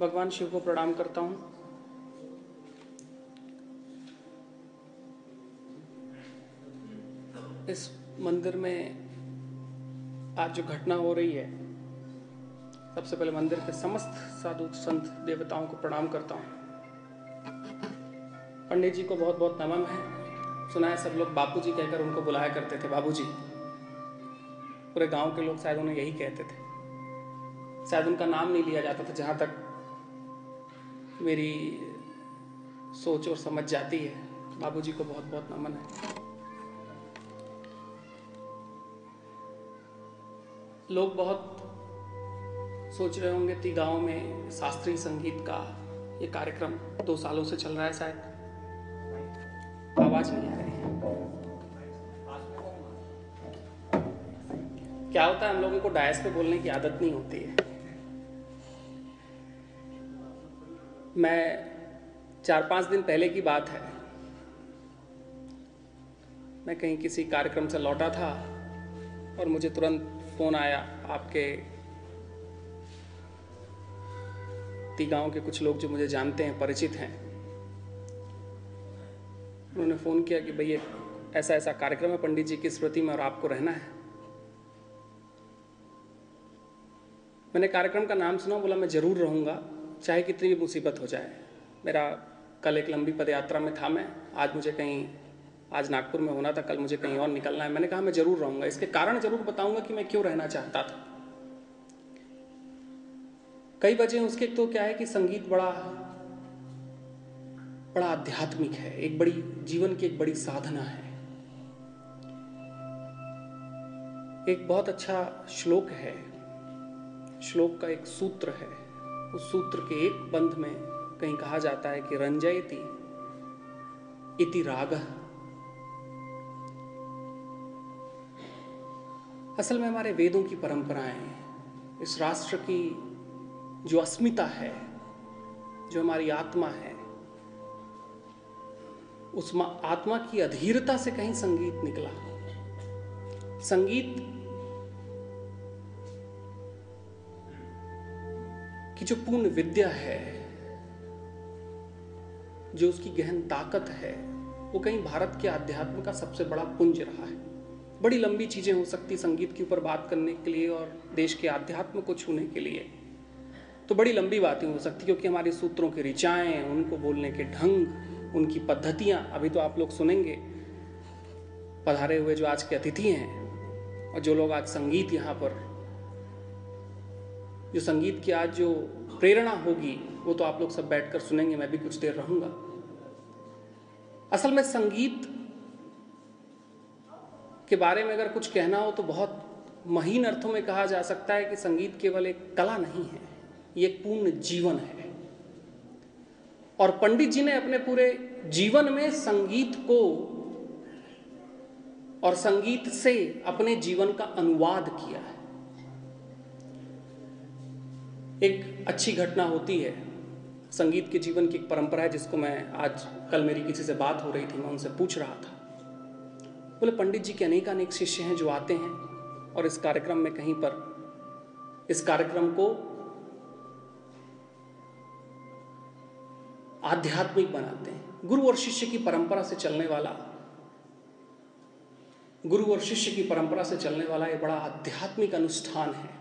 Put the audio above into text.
भगवान शिव को प्रणाम करता हूँ। इस मंदिर में आज जो घटना हो रही है, सबसे पहले मंदिर के समस्त साधु संत देवताओं को प्रणाम करता हूँ। पंडित जी को बहुत बहुत नमन है। सुना है सब लोग बापू जी कहकर उनको बुलाया करते थे। बाबू जी पूरे गाँव के लोग शायद उन्हें यही कहते थे। शायद उनका नाम नहीं लिया जाता था जहाँ तक मेरी सोच और समझ जाती है। बाबू जी को बहुत बहुत नमन है। लोग बहुत सोच रहे होंगे ती गाँव में शास्त्रीय संगीत का ये कार्यक्रम दो सालों से चल रहा है शायद। आवाज़ नहीं आ रही। है क्या होता है, हम लोगों को डायस पे बोलने की आदत नहीं होती है। मैं चार पाँच दिन पहले की बात है। मैं कहीं किसी कार्यक्रम से लौटा था और मुझे तुरंत फ़ोन आया आपके गाँव के कुछ लोग जो मुझे जानते हैं, परिचित हैं। उन्होंने फ़ोन किया कि भैया ऐसा ऐसा कार्यक्रम है, पंडित जी की स्मृति में और आपको रहना है। मैंने कार्यक्रम का नाम सुना, बोला मैं ज़रूर रहूँगा। चाहे कितनी भी मुसीबत हो जाए, मेरा कल एक लंबी पदयात्रा में था मैं। आज मुझे कहीं, आज नागपुर में होना था, कल मुझे कहीं और निकलना है। मैंने कहा, मैं ज़रूर रहूँगा। इसके कारण ज़रूर बताऊँगा कि मैं क्यों रहना चाहता था। कई वजह उसके। तो क्या है कि संगीत बड़ा बड़ा आध्यात्मिक है। एक बड़ी, जीवन की एक बड़ी साधना है। एक बहुत अच्छा श्लोक है। श्लोक का एक सूत्र है। उस सूत्र के एक बंध में कहीं कहा जाता है कि रंजयति इति राग। असल में हमारे वेदों की परंपराएँ, इस राष्ट्र की जो अस्मिता है, जो हमारी आत्मा है उस आत्मा की अधीरता से कहीं संगीत निकला। संगीत की जो पूर्ण विद्या है, जो उसकी गहन ताकत है, वो कहीं भारत के अध्यात्म का सबसे बड़ा पुंज रहा है। बड़ी लंबी चीज़ें हो सकती संगीत के ऊपर बात करने के लिए और देश के अध्यात्म को छूने के लिए। तो बड़ी लंबी बातें हो सकती, क्योंकि हमारे सूत्रों की ऋचाएँ, उनको बोलने के ढंग, उनकी पद्धतियाँ, अभी तो आप लोग सुनेंगे। पधारे हुए जो आज के अतिथि हैं, और जो लोग आज संगीत यहाँ पर जो संगीत की आज जो प्रेरणा होगी, वो तो आप लोग सब बैठकर सुनेंगे, मैं भी कुछ देर रहूँगा। असल में संगीत के बारे में अगर कुछ कहना हो तो बहुत महीन अर्थों में कहा जा सकता है कि संगीत केवल एक कला नहीं है, ये एक पूर्ण जीवन है। और पंडित जी ने अपने पूरे जीवन में संगीत को और संगीत से अपने जीवन का अनुवाद किया है। एक अच्छी घटना होती है। संगीत के जीवन की एक परंपरा है जिसको मैं आज कल मेरी किसी से बात हो रही थी, मैं उनसे पूछ रहा था। बोले, पंडित जी के अनेक अनेक शिष्य हैं जो आते हैं और इस कार्यक्रम में कहीं पर, इस कार्यक्रम को आध्यात्मिक बनाते हैं। गुरु और शिष्य की परंपरा से चलने वाला, गुरु और शिष्य की परंपरा से चलने वाला ये बड़ा आध्यात्मिक अनुष्ठान है।